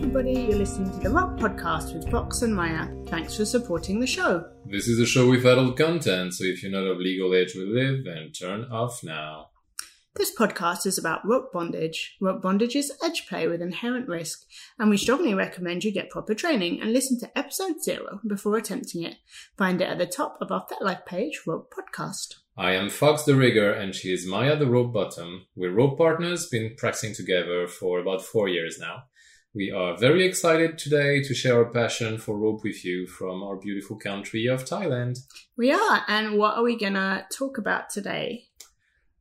everybody. You're listening to the Rope Podcast with Fox and Maya. Thanks for supporting the show. This is a show with adult content, so if you're not of legal age we live, then turn off now. This podcast is about rope bondage. Rope bondage is edge play with inherent risk, and we strongly recommend you get proper training and listen to episode zero before attempting it. Find it at the top of our FetLife page, Rope Podcast. I am Fox the Rigger, and she is Maya the Rope Bottom. We're rope partners, been practicing together for about four years now. We are very excited today to share our passion for rope with you from our beautiful country of Thailand. We are, and what are we gonna talk about today?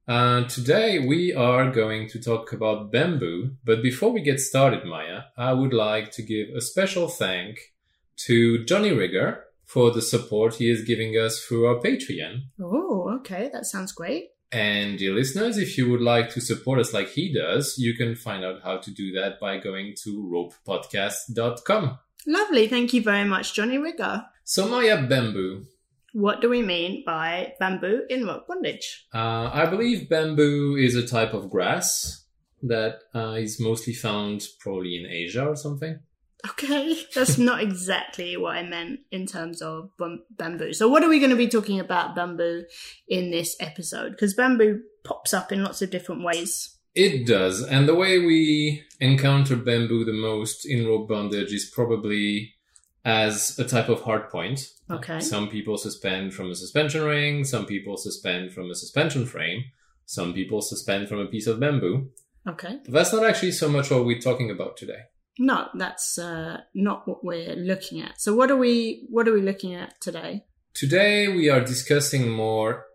Uh, today we are going to talk about bamboo, but before we get started, Maya, I would like to give a special thank to Johnny Rigger for the support he is giving us through our Patreon. Oh, okay, that sounds great. And dear listeners, if you would like to support us like he does, you can find out how to do that by going to ropepodcast.com. Lovely, thank you very much, Johnny Rigger. So Maya bamboo. What do we mean by bamboo in rope bondage? Uh, I believe bamboo is a type of grass that uh, is mostly found probably in Asia or something. Okay, that's not exactly what I meant in terms of bamboo. So, what are we going to be talking about bamboo in this episode? Because bamboo pops up in lots of different ways. It does, and the way we encounter bamboo the most in rope bondage is probably as a type of hard point. Okay. Some people suspend from a suspension ring, some people suspend from a suspension frame, some people suspend from a piece of bamboo. Okay. But that's not actually so much what we're talking about today. No, that's uh, not what we're looking at. So, what are we? What are we looking at today? Today we are discussing more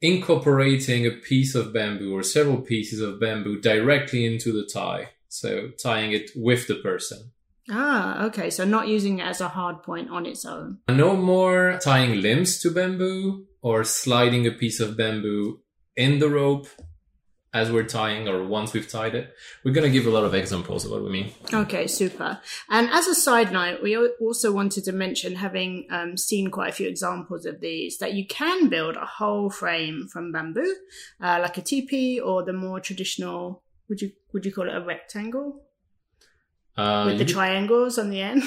incorporating a piece of bamboo or several pieces of bamboo directly into the tie. So tying it with the person. Ah, okay. So, not using it as a hard point on its own. No more tying limbs to bamboo or sliding a piece of bamboo in the rope as we're tying or once we've tied it. We're going to give a lot of examples of what we mean. Okay, super. And as a side note, we also wanted to mention, having um, seen quite a few examples of these, that you can build a whole frame from bamboo, uh, like a teepee or the more traditional. Would you would you call it a rectangle Uh, with the triangles on the end?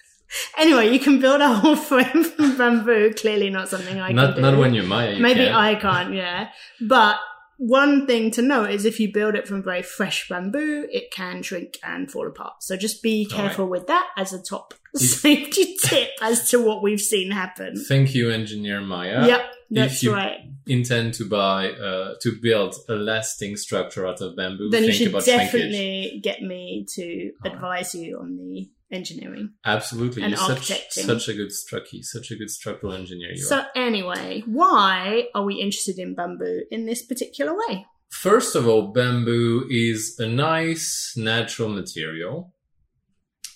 anyway, you can build a whole frame from bamboo. Clearly, not something I not, can do. not when you're Maya. You Maybe can. I can't, yeah. But one thing to note is if you build it from very fresh bamboo, it can shrink and fall apart. So just be careful with that as a top safety tip as to what we've seen happen. Thank you, engineer Maya. yep, that's you right. Intend to buy uh, to build a lasting structure out of bamboo. Then you should about shrinkage. definitely get me to All right. advise you on the engineering. Absolutely, and you're such, architecting. such a good strucky, such a good structural engineer. You So are. anyway, why are we interested in bamboo in this particular way? First of all, bamboo is a nice natural material.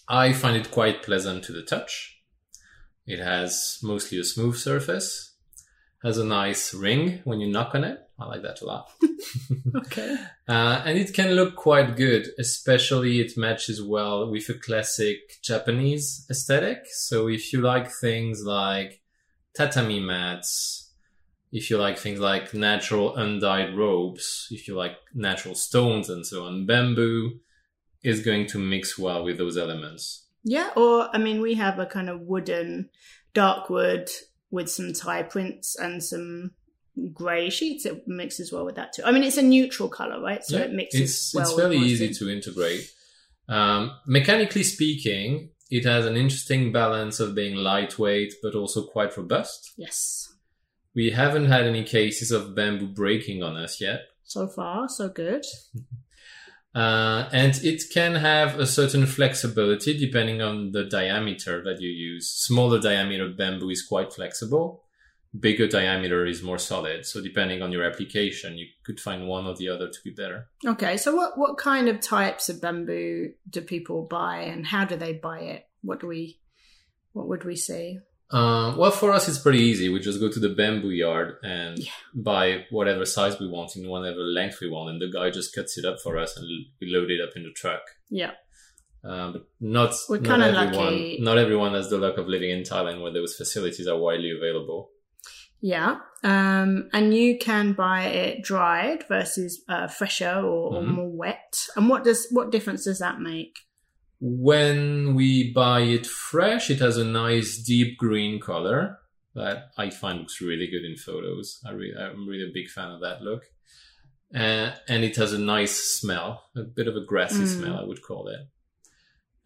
I find it quite pleasant to the touch. It has mostly a smooth surface. Has a nice ring when you knock on it. I like that a lot. Okay. Uh, and it can look quite good, especially it matches well with a classic Japanese aesthetic. So if you like things like tatami mats, if you like things like natural undyed ropes, if you like natural stones and so on, bamboo is going to mix well with those elements. Yeah, or I mean, we have a kind of wooden, dark wood with some Thai prints and some grey sheets. It mixes well with that too. I mean, it's a neutral color, right? So Yeah, it mixes it's well. it's fairly easy to integrate. Um, mechanically speaking, it has an interesting balance of being lightweight but also quite robust. Yes. We haven't had any cases of bamboo breaking on us yet. So far, so good. Uh, and it can have a certain flexibility depending on the diameter that you use. Smaller diameter bamboo is quite flexible. Bigger diameter is more solid. So depending on your application, you could find one or the other to be better. Okay, so what what kind of types of bamboo do people buy, and how do they buy it? What do we, what would we say? Uh, well, for us, it's pretty easy. We just go to the bamboo yard and Yeah. buy whatever size we want in whatever length we want, and the guy just cuts it up for us, and we load it up in the truck. Yeah. Uh, but not We're not everyone. lucky. Not everyone has the luck of living in Thailand, where those facilities are widely available. Yeah. Um, and you can buy it dried versus uh, fresher or, or Mhm. more wet. And what does what difference does that make? when we buy it fresh, it has a nice deep green color that I find looks really good in photos. I re- I'm really a big fan of that look. Uh, and it has a nice smell, a bit of a grassy Mm. smell, I would call it.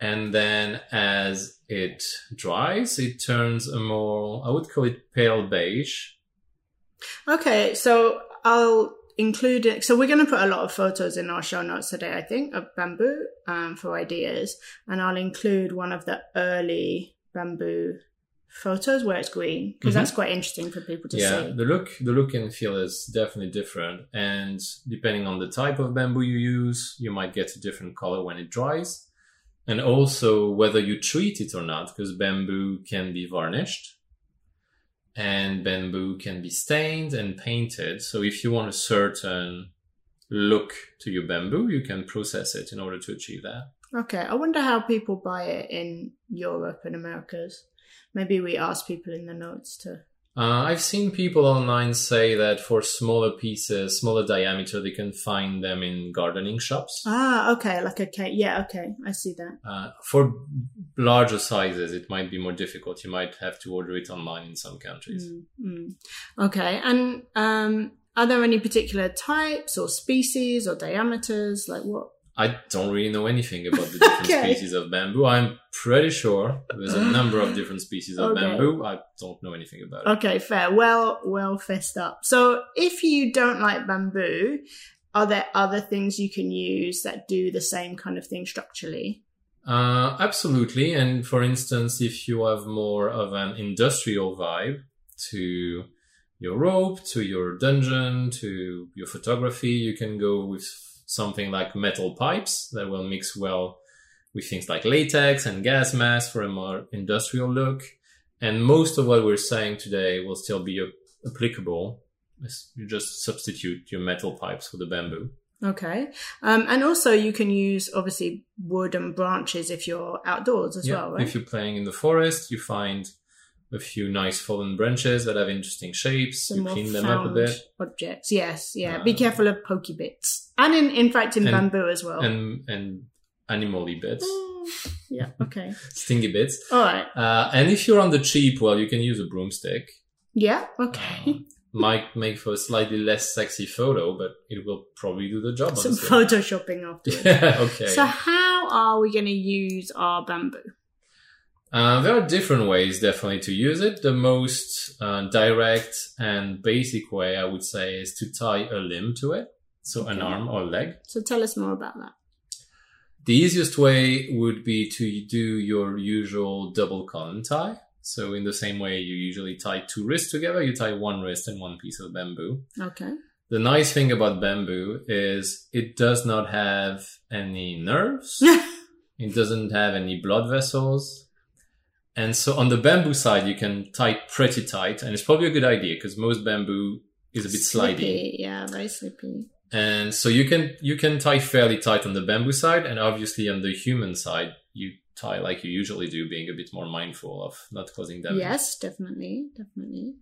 And then as it dries, it turns a more, I would call it pale beige. Okay, so I'll include it. So we're going to put a lot of photos in our show notes today, I think, of bamboo um, for ideas, and I'll include one of the early bamboo photos where it's green because Mhm. that's quite interesting for people to yeah, see. Yeah, the look, the look and feel is definitely different. And depending on the type of bamboo you use, you might get a different color when it dries. And also whether you treat it or not, because bamboo can be varnished and bamboo can be stained and painted. So if you want a certain look to your bamboo, you can process it in order to achieve that. Okay, I wonder how people buy it in Europe and Americas. Maybe we ask people in the notes to. Uh, I've seen people online say that for smaller pieces, smaller diameter, they can find them in gardening shops. Ah, okay, like okay. Yeah, okay, I see that. Uh, for larger sizes, it might be more difficult. You might have to order it online in some countries. Mm, mm. Okay, and um, are there any particular types or species or diameters? Like what? I don't really know anything about the different Okay. species of bamboo. I'm pretty sure there's a number of different species of Okay. bamboo. I don't know anything about it. Okay, fair. Well, well fessed up. So, if you don't like bamboo, are there other things you can use that do the same kind of thing structurally? Uh, absolutely. And for instance, if you have more of an industrial vibe to your rope, to your dungeon, to your photography, you can go with something like metal pipes that will mix well with things like latex and gas mask for a more industrial look. And most of what we're saying today will still be applicable. You just substitute your metal pipes for the bamboo. Okay. Um, and also, you can use obviously wood and branches if you're outdoors as well, right? If you're playing in the forest, you find a few nice fallen branches that have interesting shapes. Some you clean them up a bit, Objects, yes, yeah. Be Um, careful of pokey bits, and in in fact in and- bamboo as well. and and animal-y bits, Mm, yeah. Okay. stingy bits. All right. Uh, and if you're on the cheap, well, you can use a broomstick. Yeah. Okay. Uh, might make for a slightly less sexy photo, but it will probably do the job. Some honestly. photoshopping afterwards. Yeah, okay. So, how are we going to use our bamboo? Uh, there are different ways, definitely, to use it. The most uh, direct and basic way, I would say, is to tie a limb to it, so an arm or leg. So, tell us more about that. The easiest way would be to do your usual double column tie. So, in the same way you usually tie two wrists together, you tie one wrist and one piece of bamboo. Okay. The nice thing about bamboo is it does not have any nerves. It doesn't have any blood vessels. And so on the bamboo side, you can tie pretty tight. And it's probably a good idea because most bamboo is a bit slidey. Slippy, Yeah, very slippy. And so you can, you can tie fairly tight on the bamboo side. And obviously on the human side, you tie like you usually do, being a bit more mindful of not causing damage. Yes, definitely, definitely.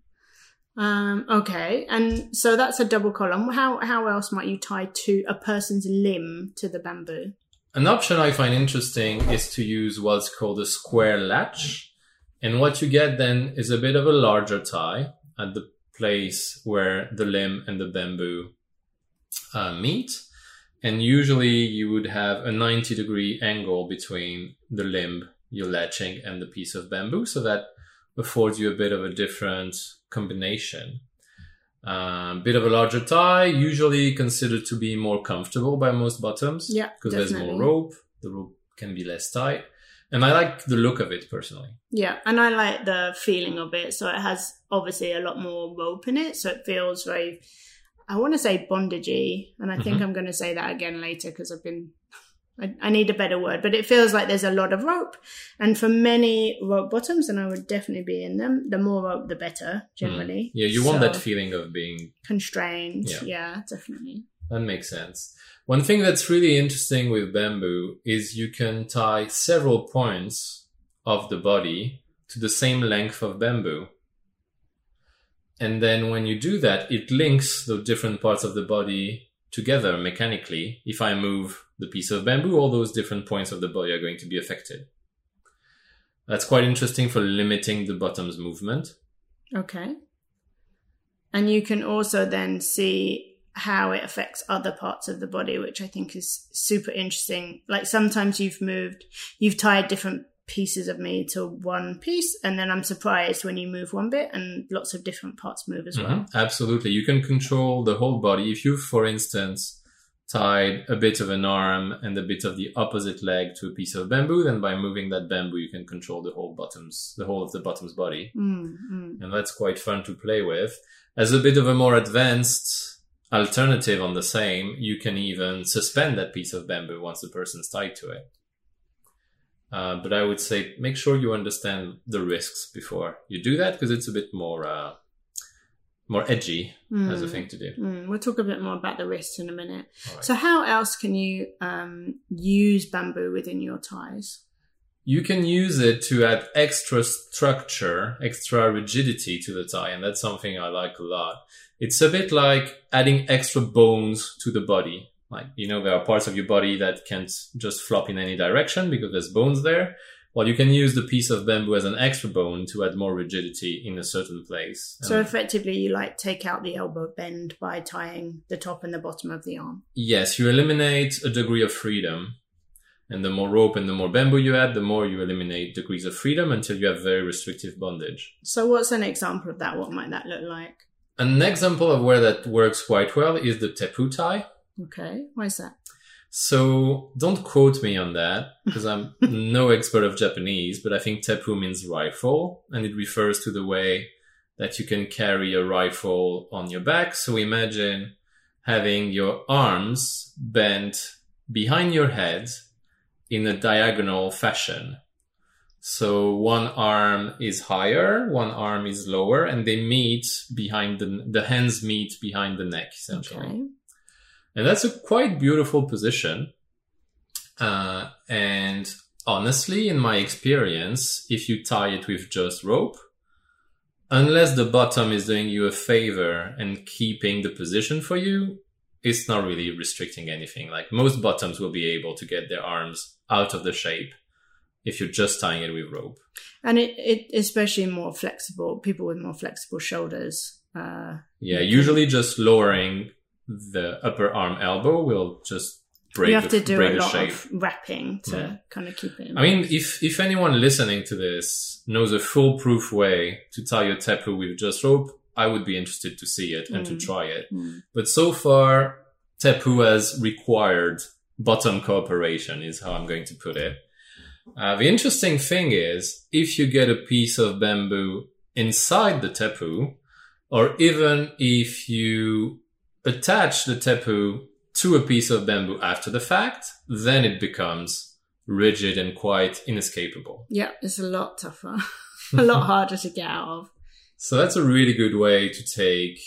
Um, okay, and so that's a double column. How how else might you tie to a person's limb to the bamboo? An option I find interesting is to use what's called a square latch. And what you get then is a bit of a larger tie at the place where the limb and the bamboo uh, meet. And usually you would have a 90 degree angle between the limb you're latching and the piece of bamboo. So that affords you a bit of a different combination. A bit of a larger tie, usually considered to be more comfortable by most bottoms. Yeah, Because there's more rope, the rope can be less tight. And I like the look of it personally. Yeah, and I like the feeling of it. So it has obviously a lot more rope in it, so it feels very. I want to say bondagey, and I think Mhm. I'm going to say that again later because I've been. I, I need a better word, but it feels like there's a lot of rope, and for many rope bottoms, and I would definitely be in them. The more rope, the better, generally. Mm. Yeah, you want So, that feeling of being constrained. Yeah. Yeah. definitely. That makes sense. One thing that's really interesting with bamboo is you can tie several points of the body to the same length of bamboo. And then when you do that, it links the different parts of the body together mechanically. If I move the piece of bamboo, all those different points of the body are going to be affected. That's quite interesting for limiting the bottom's movement. Okay. And you can also then see how it affects other parts of the body, which I think is super interesting. Like sometimes you've moved, you've tied different pieces of me to one piece, and then I'm surprised when you move one bit and lots of different parts move as well. Mhm. Absolutely. You can control the whole body. If you, for instance, tied a bit of an arm and a bit of the opposite leg to a piece of bamboo, then by moving that bamboo, you can control the whole bottom's, the whole of the bottom's body. Mm, mm. And that's quite fun to play with. As a bit of a more advanced alternative on the same, you can even suspend that piece of bamboo once the person's tied to it. Uh, but I would say make sure you understand the risks before you do that because it's a bit more uh, more edgy as a Mm. thing to do. Mm, we'll talk a bit more about the risks in a minute. Right. So, how else can you um, use bamboo within your ties? You can use it to add extra structure, extra rigidity to the tie, and that's something I like a lot. It's a bit like adding extra bones to the body. Like, you know, there are parts of your body that can't just flop in any direction because there's bones there. Well, you can use the piece of bamboo as an extra bone to add more rigidity in a certain place. So, And effectively, you like take out the elbow bend by tying the top and the bottom of the arm. yes, you eliminate a degree of freedom. And the more rope and the more bamboo you add, the more you eliminate degrees of freedom until you have very restrictive bondage. So, what's an example of that? What might that look like? An example of where that works quite well is the teppo tie. Okay, why is that? So don't quote me on that because I'm no expert of Japanese, but I think teppo means rifle and it refers to the way that you can carry a rifle on your back. So imagine having your arms bent behind your head in a diagonal fashion. So one arm is higher, one arm is lower, and they meet behind the, the hands meet behind the neck, essentially. Okay. And that's a quite beautiful position. Uh, and honestly, in my experience, if you tie it with just rope, unless the bottom is doing you a favor and keeping the position for you, it's not really restricting anything. Like most bottoms will be able to get their arms out of the shape if you're just tying it with rope. And it, it especially more flexible, people with more flexible shoulders. Uh, Yeah, usually just lowering the upper arm elbow will just break you have the, to do a lot shape. of wrapping to Yeah. kind of keep it in I mean, if if anyone listening to this knows a foolproof way to tie your teppo with just rope, I would be interested to see it and to Mm. try it. Mm. But so far, teppo has required bottom cooperation, is how I'm going to put it. Uh, the interesting thing is, if you get a piece of bamboo inside the teppo, or even if you attach the teppo to a piece of bamboo after the fact, then it becomes rigid and quite inescapable. Yeah, it's a lot tougher, a lot harder to get out of. So that's a really good way to take.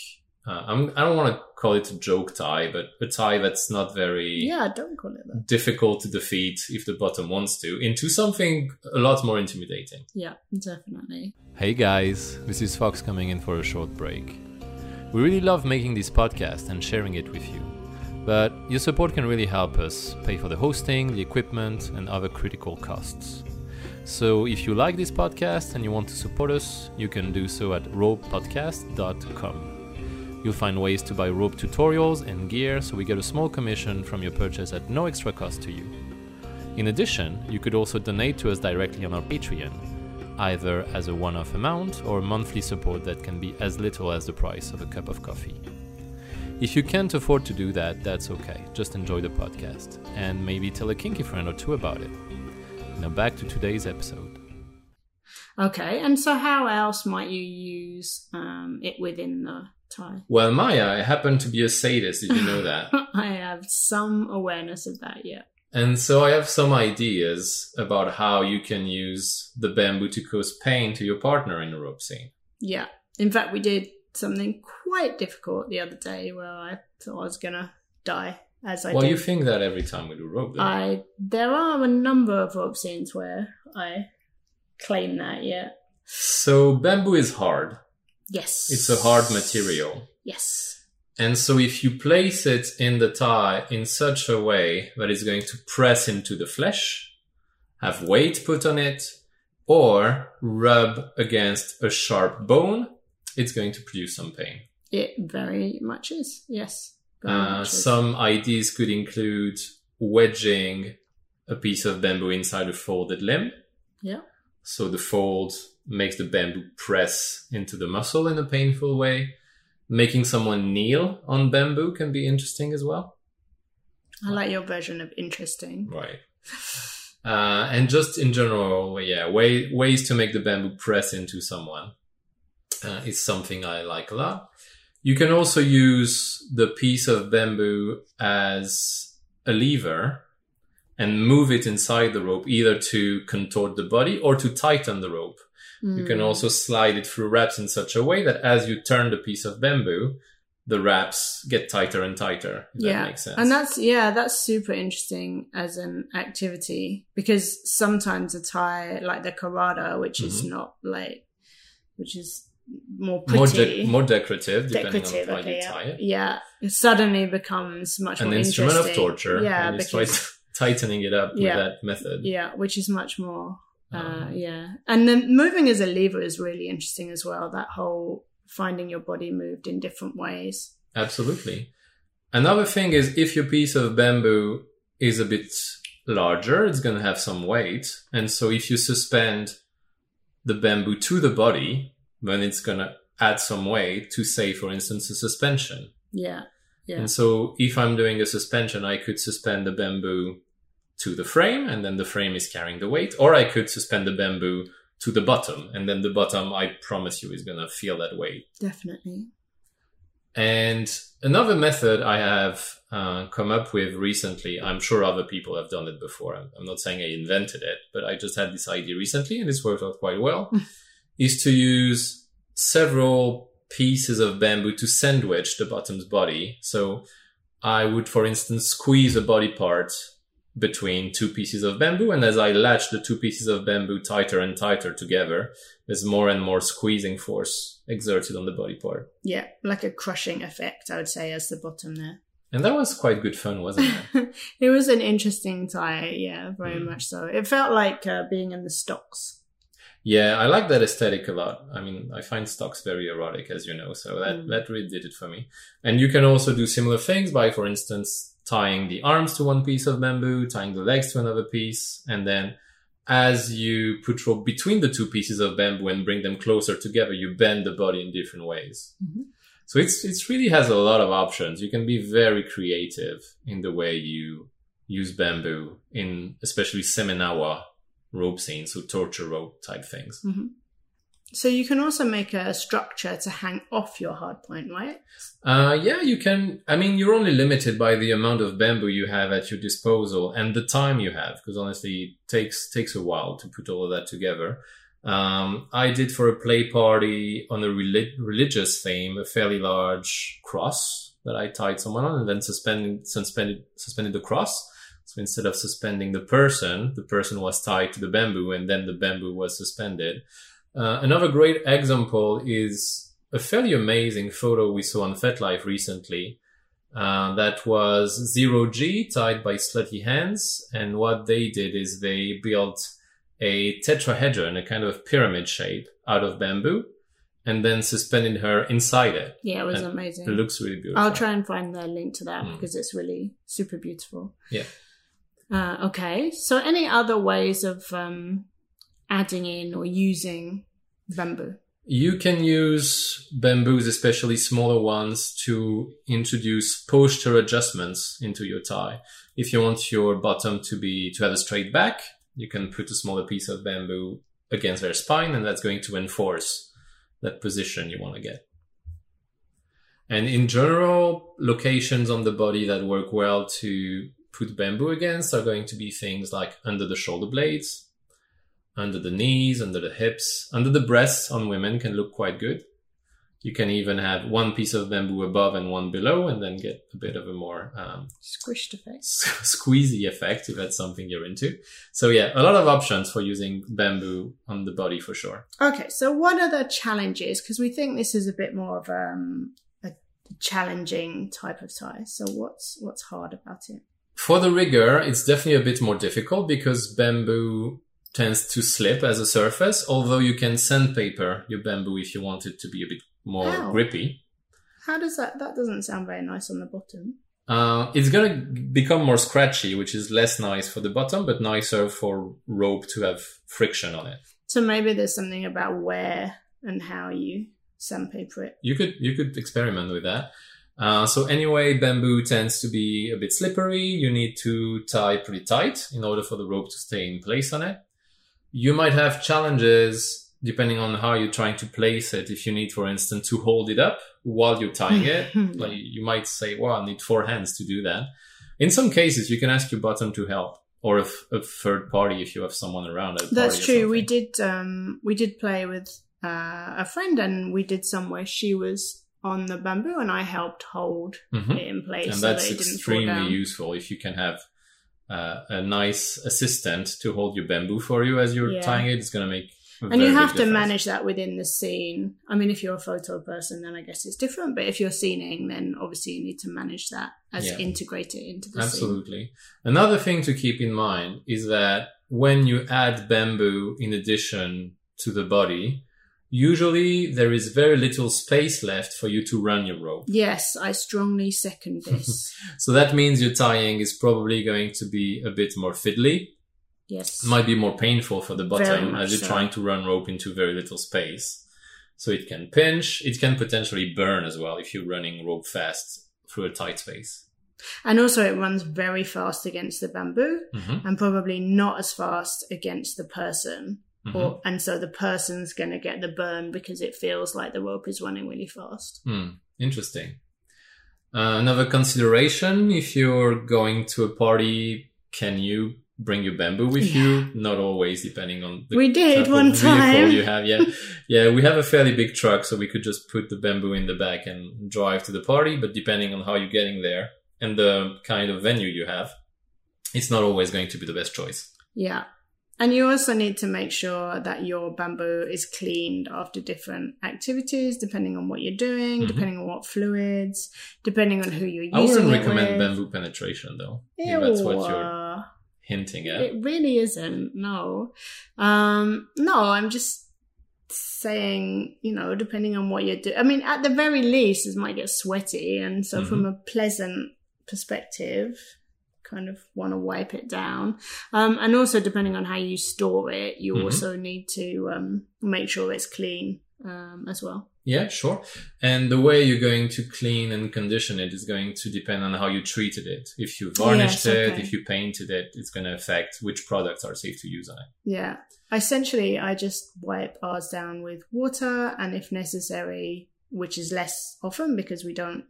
Uh, I'm, I don't want to call it a joke tie, but a tie that's not very Yeah, don't call it that. difficult to defeat if the bottom wants to, into something a lot more intimidating. Yeah, definitely. Hey guys, this is Fox coming in for a short break. We really love making this podcast and sharing it with you, but your support can really help us pay for the hosting, the equipment, and other critical costs. So if you like this podcast and you want to support us, you can do so at ropepodcast.com. You'll find ways to buy rope tutorials and gear so we get a small commission from your purchase at no extra cost to you. In addition, you could also donate to us directly on our Patreon, either as a one off amount or monthly support that can be as little as the price of a cup of coffee. If you can't afford to do that, that's okay. Just enjoy the podcast and maybe tell a kinky friend or two about it. Now back to today's episode. Okay, and so how else might you use um, it within the tie? Well, Maya, I happen to be a sadist. Did you know that? I have some awareness of that, yeah. and so I have some ideas about how you can use the bamboo to cause pain to your partner in a rope scene. Yeah. In fact, we did something quite difficult the other day where I thought I was going to die as I well, did. you think that every time we do rope, though. I there are a number of rope scenes where I claim that, yeah. So bamboo is hard. Yes. It's a hard material. Yes. And so if you place it in the tie in such a way that it's going to press into the flesh, have weight put on it, or rub against a sharp bone, it's going to produce some pain. It very much is. Yes. Uh, some ideas could include wedging a piece of bamboo inside a folded limb. Yeah. So the fold makes the bamboo press into the muscle in a painful way. Making someone kneel on bamboo can be interesting as well. I like your version of interesting. Right. Uh, and just in general, yeah, way, ways to make the bamboo press into someone uh, is something I like a lot. You can also use the piece of bamboo as a lever and move it inside the rope, either to contort the body or to tighten the rope. You can Mm. also slide it through wraps in such a way that as you turn the piece of bamboo, the wraps get tighter and tighter. If yeah that makes sense. and that's yeah that's super interesting as an activity because sometimes a tie like the karada which is Mhm. not like which is more more, pretty de- more decorative, depending decorative on how okay you yeah. tie it. yeah it suddenly becomes much more. An more instrument of torture. yeah and because tightening it up Yeah. with that method. yeah which is much more uh, Um, yeah and then moving as a lever is really interesting as well that whole finding your body moved in different ways Absolutely. Another thing is if your piece of bamboo is a bit larger, it's going to have some weight. And so if you suspend the bamboo to the body, then it's going to add some weight to say, for instance, a suspension. yeah yeah And so if I'm doing a suspension, I could suspend the bamboo to the frame and then the frame is carrying the weight, or I could suspend the bamboo to the bottom and then the bottom, I promise you, is going to feel that weight. definitely And another method I have uh, come up with recently, I'm sure other people have done it before. I'm, I'm not saying I invented it, but I just had this idea recently and it's worked out quite well, is to use several pieces of bamboo to sandwich the bottom's body. So I would, for instance, squeeze a body part between two pieces of bamboo. And as I latch the two pieces of bamboo tighter and tighter together, there's more and more squeezing force exerted on the body part. Yeah, like a crushing effect, I would say, as the bottom there. And that was quite good fun, wasn't it? it was an interesting tie, yeah, very Mm. much so. It felt like uh, being in the stocks. Yeah, I like that aesthetic a lot. I mean, I find stocks very erotic, as you know, so that, Mm. that really did it for me. And you can also do similar things by, for instance, tying the arms to one piece of bamboo, tying the legs to another piece, and then as you put rope between the two pieces of bamboo and bring them closer together, you bend the body in different ways. Mhm. So it's it's really has a lot of options. You can be very creative in the way you use bamboo in especially semenawa rope scenes, so torture rope type things. So you can also make a structure to hang off your hard point, right? Uh, yeah, you can. I mean, you're only limited by the amount of bamboo you have at your disposal and the time you have, because honestly, it takes takes a while to put all of that together. Um, I did for a play party on a relig- religious theme a fairly large cross that I tied someone on, and then suspended suspended suspended the cross. So instead of suspending the person, the person was tied to the bamboo, and then the bamboo was suspended. Uh, another great example is a fairly amazing photo we saw on FetLife recently. Uh, that was zero G tied by Slutty Hands, and what they did is they built a tetrahedron, a kind of pyramid shape, out of bamboo, and then suspended her inside it. Yeah, it was And amazing. It looks really beautiful. I'll try and find the link to that Mm. because it's really super beautiful. Yeah. Uh, okay. So, any other ways of um, adding in or using bamboo? You can use bamboos, especially smaller ones, to introduce posture adjustments into your tie. If you want your bottom to be to have a straight back, you can put a smaller piece of bamboo against their spine, and that's going to enforce that position you want to get. And in general, locations on the body that work well to put bamboo against are going to be things like under the shoulder blades, under the knees, under the hips, under the breasts on women can look quite good. You can even have one piece of bamboo above and one below, and then get a bit of a more um, Squished effect. squeezy effect if that's something you're into. So yeah, a lot of options for using bamboo on the body for sure. Okay. So, what are the challenges? Because we think this is a bit more of um, a challenging type of tie. So what's what's hard about it? For the rigger, it's definitely a bit more difficult because bamboo tends to slip as a surface, although you can sandpaper your bamboo if you want it to be a bit more grippy. How does that? That doesn't sound very nice on the bottom. Uh, it's gonna become more scratchy, which is less nice for the bottom, but nicer for rope to have friction on it. So maybe there's something about where and how you sandpaper it. You could you could experiment with that. Uh, so anyway, bamboo tends to be a bit slippery. You need to tie pretty tight in order for the rope to stay in place on it. You might have challenges depending on how you're trying to place it. If you need, for instance, to hold it up while you're tying it, like you might say, "Well, I need four hands to do that." In some cases, you can ask your bottom to help, or a, f- a third party if you have someone around. At That's true. We did um we did play with uh, a friend and we did some where she was on the bamboo and I helped hold Mhm. it in place and so that's that it didn't fall extremely useful if you can have uh, a nice assistant to hold your bamboo for you as you're Yeah. tying it. It's going to make and you have to difference. manage that within the scene. I mean, if you're a photo person, then I guess it's different. But if you're scening, then obviously you need to manage that as Yeah. integrate it into the scene. Absolutely. Another thing to keep in mind is that when you add bamboo in addition to the body, usually there is very little space left for you to run your rope. Yes, I strongly second this. So that means your tying is probably going to be a bit more fiddly. yes. It might be more painful for the bottom as you're so. trying to run rope into very little space. So it can pinch, it can potentially burn as well if you're running rope fast through a tight space. and also, it runs very fast against the bamboo hmm and probably not as fast against the person. Hmm Or, and so the person's going to get the burn because it feels like the rope is running really fast. Hmm, interesting. Uh, another consideration if you're going to a party, can you bring your bamboo with Yeah. you? Not always, depending on the we did one time. you have. Yeah, yeah, we have a fairly big truck, so we could just put the bamboo in the back and drive to the party. But depending on how you're getting there and the kind of venue you have, it's not always going to be the best choice. Yeah. And you also need to make sure that your bamboo is cleaned after different activities, depending on what you're doing, Mhm. depending on what fluids, depending on who you're using. I wouldn't recommend with. bamboo penetration though. If that's what you're hinting at. It really isn't. No. Um, no, I'm just saying, you know, depending on what you're doing. I mean, at the very least, it might get sweaty. And so, Mhm. from a pleasant perspective, kind of want to wipe it down. Um, and also, depending on how you store it, you Mhm. also need to um, make sure it's clean um, as well. Yeah, sure. And the way you're going to clean and condition it is going to depend on how you treated it. If you varnished Yes, it, if you painted it, it's going to affect which products are safe to use on it. Yeah. Essentially, I just wipe ours down with water, and if necessary, which is less often because we don't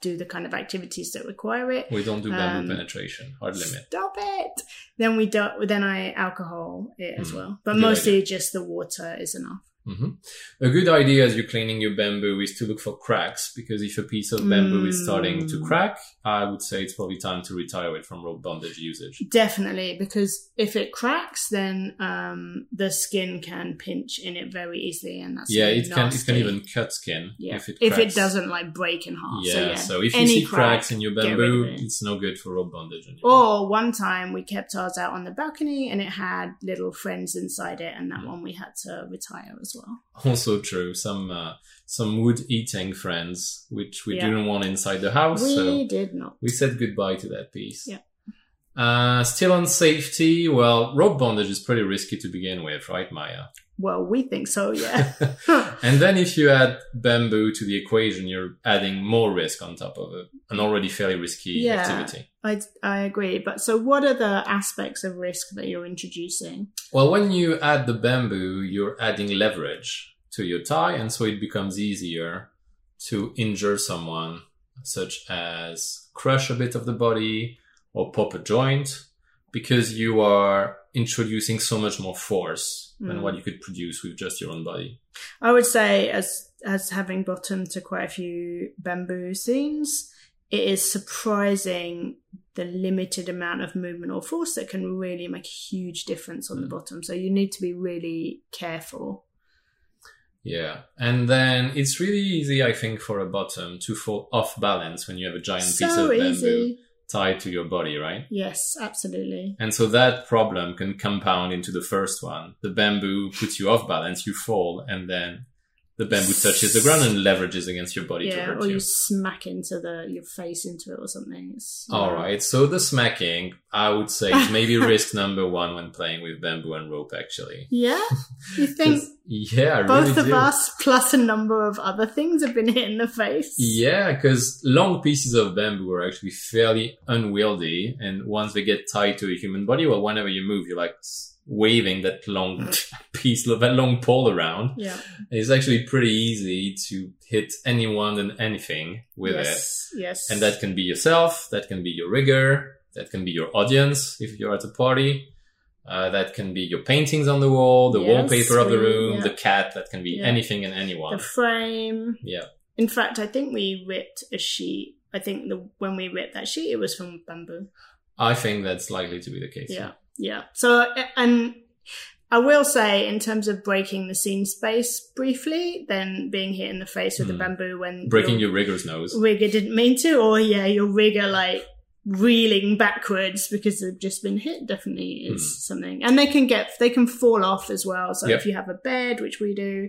do the kind of activities that require it. We don't do bamboo Um, penetration, hard limit. Stop it. Then we don't. Then I alcohol it as Mm, well, but mostly just the water is enough. Hmm A good idea as you're cleaning your bamboo is to look for cracks because if a piece of bamboo is starting to Mm. crack, I would say it's probably time to retire it from rope bondage usage. Definitely, because if it cracks, then um, the skin can pinch in it very easily, and that's yeah, it can it can even cut skin yeah. if it if it doesn't like break in half. Yeah, so, yeah, so if you see crack, cracks in your get rid of bamboo, it. it's no good for rope bondage. anymore. Or one time we kept ours out on the balcony and it had little friends inside it, and that Mm. one we had to retire as well. Also true. Some uh, some wood eating friends, which we Yeah. didn't want inside the house, we so did not. we said goodbye to that piece. Yeah. Uh, still on safety. Well, rope bondage is pretty risky to begin with, right, Maya? Well, we think so, yeah. and then if you add bamboo to the equation, you're adding more risk on top of it, an already fairly risky Yeah. activity. I, I agree. But so, what are the aspects of risk that you're introducing? Well, when you add the bamboo, you're adding leverage to your tie, and so it becomes easier to injure someone, such as crush a bit of the body or pop a joint, because you are introducing so much more force than Mm. what you could produce with just your own body. I would say, as as having bottomed to quite a few bamboo scenes, it is surprising the limited amount of movement or force that can really make a huge difference on the Mm. bottom. So you need to be really careful. Yeah. And then it's really easy, I think, for a bottom to fall off balance when you have a giant piece of bamboo easy. Tied to your body, right? Yes, absolutely. And so that problem can compound into the first one. The bamboo puts you off balance, you fall, and then the bamboo touches the ground and leverages against your body to Yeah, hurt or you. you smack into the your face into it or something. It's, All right. So the smacking, I would say, is maybe risk number one when playing with bamboo and rope. Actually, Yeah, you think? yeah, I both really of do. us plus a number of other things have been hit in the face? Yeah, because long pieces of bamboo are actually fairly unwieldy, and once they get tied to a human body, well, whenever you move, you're like waving that long piece, that long pole around. Yeah. It's actually pretty easy to hit anyone and anything with it. yes. Yes. And that can be yourself, that can be your rigger, that can be your audience if you're at a party. Uh, that can be your paintings on the wall, the Yes, wallpaper of the room, yeah. the cat. That can be Yeah. anything and anyone. the frame. yeah. In fact, I think we ripped a sheet. I think the when we ripped that sheet, it was from bamboo. I think that's likely to be the case. Yeah, yeah. So, and I will say, in terms of breaking the scene space briefly, then being hit in the face with the Hmm. bamboo when Breaking your rigger's nose. rigger didn't mean to, or yeah, your rigger like reeling backwards because they've just been hit definitely is Hmm. something and they can get they can fall off as well so Yep. if you have a bed which we do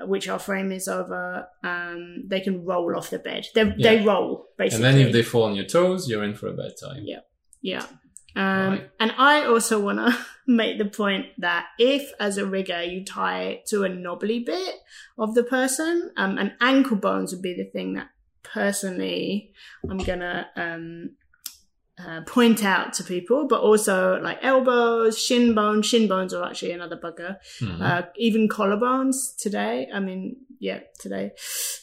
uh, which our frame is over um they can roll off the bed they they Yeah. roll And then if they fall on your toes, you're in for a bad time. Yeah. Yeah. Um, Right. And I also want to make the point that if, as a rigger, you tie it to a knobbly bit of the person, um, and ankle bones would be the thing that personally I'm going to um, uh, point out to people, but also like elbows, shin bones. Shin bones are actually another bugger Mhm. uh, even collarbones today. I mean, yeah, today.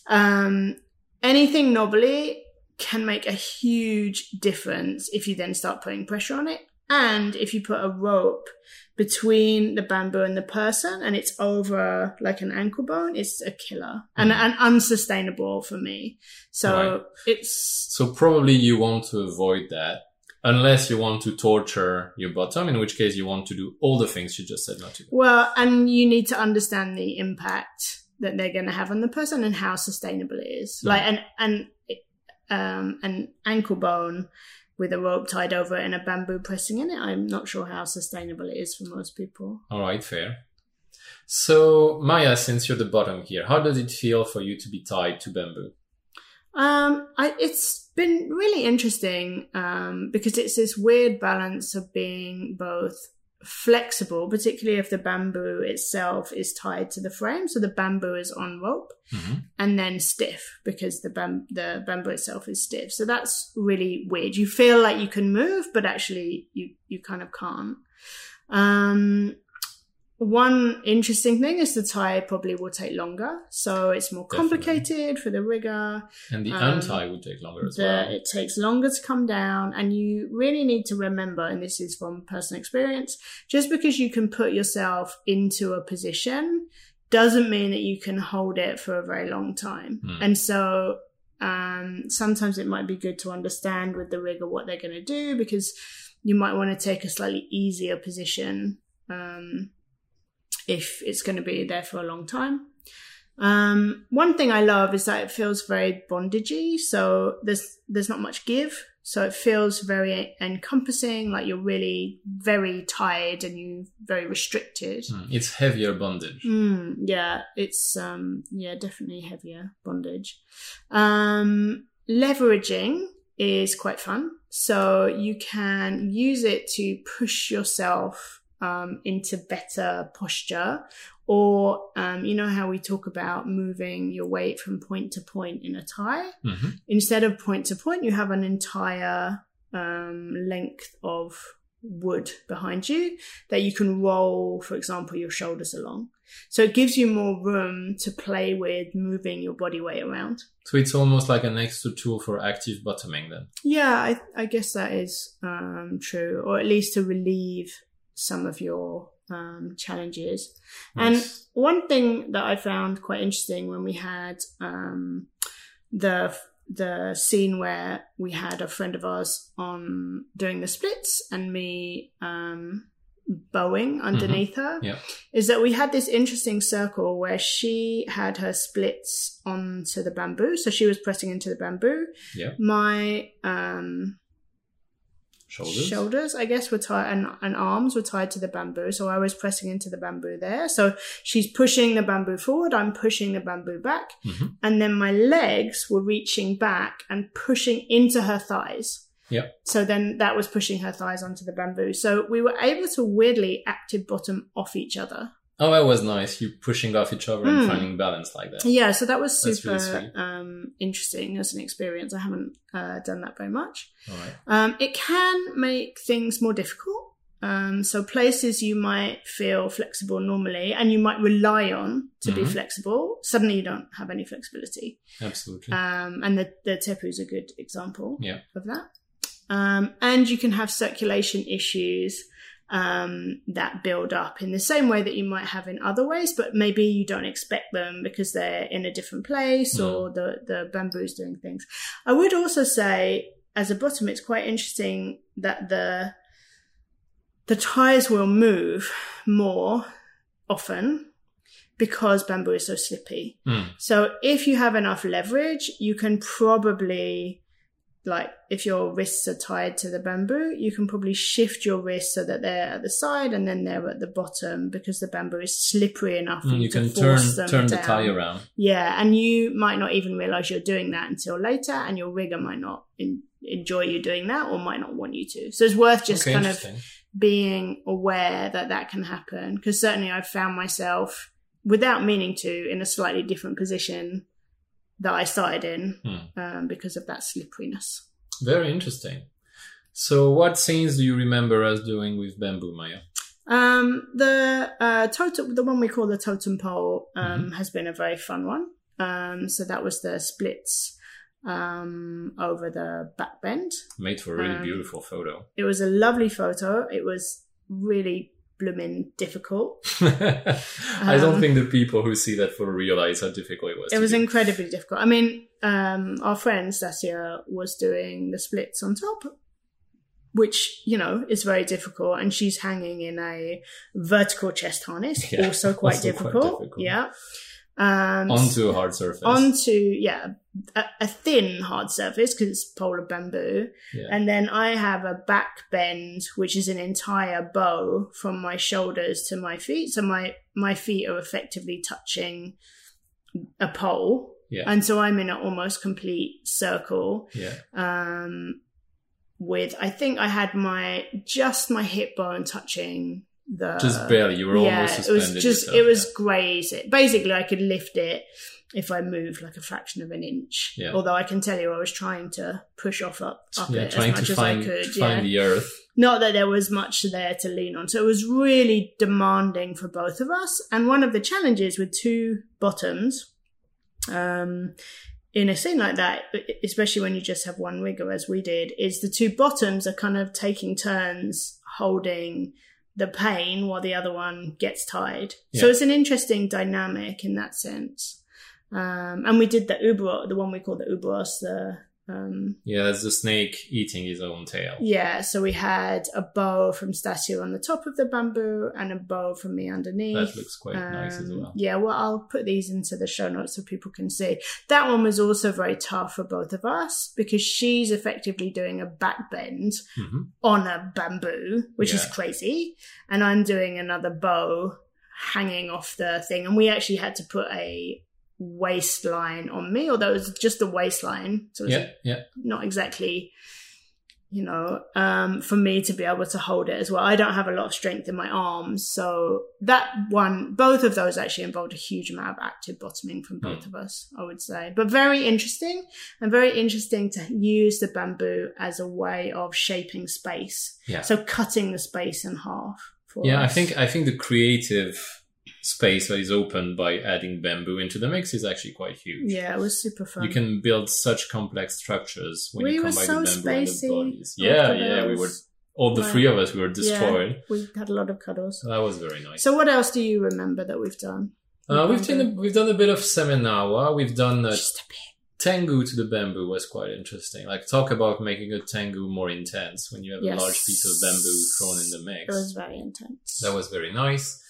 Um, anything knobbly can make a huge difference if you then start putting pressure on it. And if you put a rope between the bamboo and the person and it's over like an ankle bone, it's a killer and, Mhm. and unsustainable for me. So Right. it's, So probably you want to avoid that unless you want to torture your bottom, in which case you want to do all the things you just said not to do. Well, and you need to understand the impact that they're going to have on the person and how sustainable it is. Yeah. Like and an um, an ankle bone with a rope tied over it and a bamboo pressing in it. I'm not sure how sustainable it is for most people. All right, fair. So Maya, since you're the bottom here, how does it feel for you to be tied to bamboo? Um, I, it's been really interesting um, because it's this weird balance of being both flexible, particularly if the bamboo itself is tied to the frame. So the bamboo is on rope. Mhm. and then stiff because the bam- the bamboo itself is stiff. So that's really weird. You feel like you can move, but actually you you kind of can't. Um, one interesting thing is the tie probably will take longer, so it's more Definitely. complicated for the rigger. And the Um, untie would take longer as The, well. It takes longer to come down, and you really need to remember, and this is from personal experience, just because you can put yourself into a position doesn't mean that you can hold it for a very long time. Hmm. And so um, sometimes it might be good to understand with the rigger what they're going to do because you might want to take a slightly easier position um, if it's going to be there for a long time. Um, one thing I love is that it feels very bondagey, so there's there's not much give, so it feels very encompassing, like you're really very tied and you very restricted. Mm, It's heavier bondage. Mm, yeah, it's um yeah, definitely heavier bondage. Um leveraging is quite fun. So you can use it to push yourself um, into better posture or um, you know how we talk about moving your weight from point to point in a tie hmm instead of point to point, you have an entire um, length of wood behind you that you can roll, for example, your shoulders along. So it gives you more room to play with moving your body weight around. So it's almost like an extra tool for active bottoming then. Yeah, I, I guess that is um, true, or at least to relieve some of your um, challenges. And one thing that I found quite interesting when we had um, the the scene where we had a friend of ours on doing the splits and me um, bowing underneath her Yeah. is that we had this interesting circle where she had her splits onto the bamboo so she was pressing into the bamboo Yeah. my um Shoulders. shoulders i guess were tied and, and arms were tied to the bamboo so i was pressing into the bamboo there so she's pushing the bamboo forward i'm pushing the bamboo back Mhm. and then my legs were reaching back and pushing into her thighs Yep. so then that was pushing her thighs onto the bamboo so we were able to weirdly active bottom off each other Oh, that was nice. You pushing off each other and Mm. finding balance like that. yeah so that was super really um, interesting as an experience i haven't uh, done that very much All right. Um, it can make things more difficult. Um, so places you might feel flexible normally and you might rely on to be Mhm. flexible, suddenly you don't have any flexibility. Absolutely. Um, and the, the teppo is a good example Yeah. of that. Um, and you can have circulation issues um, that build up in the same way that you might have in other ways, but maybe you don't expect them because they're in a different place or the, the bamboo's doing things. I would also say, as a bottom, it's quite interesting that the the tires will move more often because bamboo is so slippy. Mm. So if you have enough leverage, you can probably like if your wrists are tied to the bamboo, you can probably shift your wrists so that they're at the side and then they're at the bottom because the bamboo is slippery enough for Mm, you, can turn turn the tie around. Yeah, and you might not even realize you're doing that until later, and your rigger might not in, enjoy you doing that or might not want you to. So it's worth just okay, kind of being aware that that can happen because certainly I've found myself without meaning to in a slightly different position that I started in Hmm. um, because of that slipperiness. Very interesting. So, what scenes do you remember us doing with bamboo, Maya? Um, the uh, totem, the one we call the totem pole, um, Mm-hmm. has been a very fun one. Um, so that was the splits um, over the back bend. Made for a really Um, beautiful photo. It was a lovely photo. It was really blooming difficult. I don't Um, think the people who see that photo realize how difficult it was. It was do. incredibly difficult. I mean, um, our friend Stasia was doing the splits on top, which, you know, is very difficult. And she's hanging in a vertical chest harness, Yeah, also quite also quite difficult. difficult. Yeah. Um, onto a hard surface. onto, yeah, a, a thin hard surface because it's polar bamboo. yeah. And then I have a back bend, which is an entire bow from my shoulders to my feet. So my, my feet are effectively touching a pole. Yeah. And so I'm in an almost complete circle. yeah. Um, with, I think I had my, just my hip bone touching the. Just barely. You were yeah, almost suspended. it was just, yourself, it was yeah. graze. Basically, I could lift it if I moved like a fraction of an inch. Yeah. Although I can tell you, I was trying to push off up, up yeah, it trying as much to as find I could. to yeah. find the earth. Not that there was much there to lean on. So it was really demanding for both of us. And one of the challenges with two bottoms, um, in a scene like that, especially when you just have one rigger as we did, is the two bottoms are kind of taking turns holding the pain while the other one gets tied. So it's an interesting dynamic in that sense. Um, and we did the Uber, the one we call the Uberos, the um, Yeah, that's the snake eating his own tail. yeah, so we had a bow from Stasia on the top of the bamboo and a bow from me underneath. That looks quite nice as Um, well. Yeah, well, I'll put these into the show notes so people can see. That one was also very tough for both of us because she's effectively doing a back bend hmm on a bamboo, which is crazy, and I'm doing another bow hanging off the thing, and we actually had to put a waistline on me, although it was just the waistline, so Yeah, yeah. not exactly you know um for me to be able to hold it as well i don't have a lot of strength in my arms so that one both of those actually involved a huge amount of active bottoming from both Hmm. of us i would say but very interesting and very interesting to use the bamboo as a way of shaping space Yeah. so cutting the space in half for Yeah, I think I think the creative space that is opened by adding bamboo into the mix is actually quite huge. yeah it was super fun You can build such complex structures when We you combine so the bamboo and the spacey bodies. Yeah, yeah, we were all the Right. three of us we were destroyed. yeah, we had a lot of cuddles that was very nice. so what else do you remember that we've done uh, we've done a, we've done a bit of Semenawa. We've done a bit Tengu to the bamboo was quite interesting. Like talk about making a tengu more intense when you have Yes. a large piece of bamboo thrown in the mix. It was very intense. That was very nice.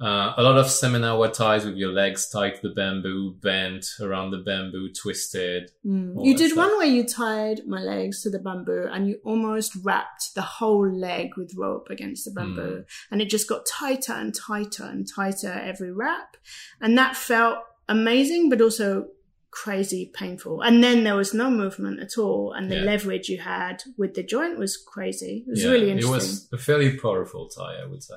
Uh, a lot of semenawa ties with your legs tied to the bamboo, bent around the bamboo, twisted. Mm. You did stuff. one where you tied my legs to the bamboo and you almost wrapped the whole leg with rope against the bamboo. Mm. And it just got tighter and tighter and tighter every wrap. And that felt amazing, but also crazy painful. And then there was no movement at all. And the Yeah. leverage you had with the joint was crazy. It was Yeah, really interesting. It was a fairly powerful tie, I would say.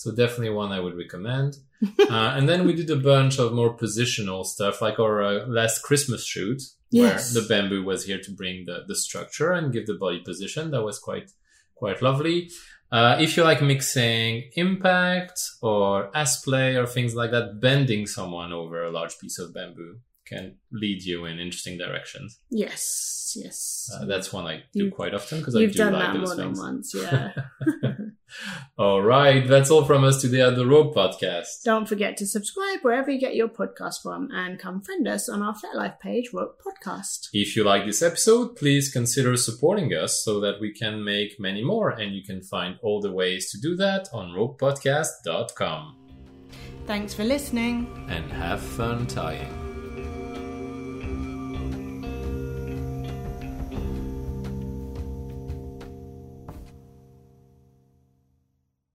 So definitely one I would recommend. uh, and then we did a bunch of more positional stuff, like our uh, last Christmas shoot, Yes. where the bamboo was here to bring the, the structure and give the body position. That was quite quite lovely. Uh, if you like mixing impact or ass play or things like that, bending someone over a large piece of bamboo can lead you in interesting directions. Yes, yes. Uh, that's one I do You- quite often because I You've do done like that those more than things. once, yeah. All right, that's all from us today at the Rope Podcast. Don't forget to subscribe wherever you get your podcast from and come friend us on our FetLife page, Rope Podcast. If you like this episode, please consider supporting us so that we can make many more, and you can find all the ways to do that on ropepodcast.com. Thanks for listening. And have fun tying.